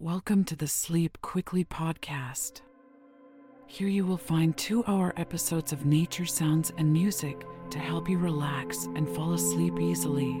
Welcome to the Sleep Quickly podcast. Here you will find two hour episodes of nature sounds and music to help you relax and fall asleep easily.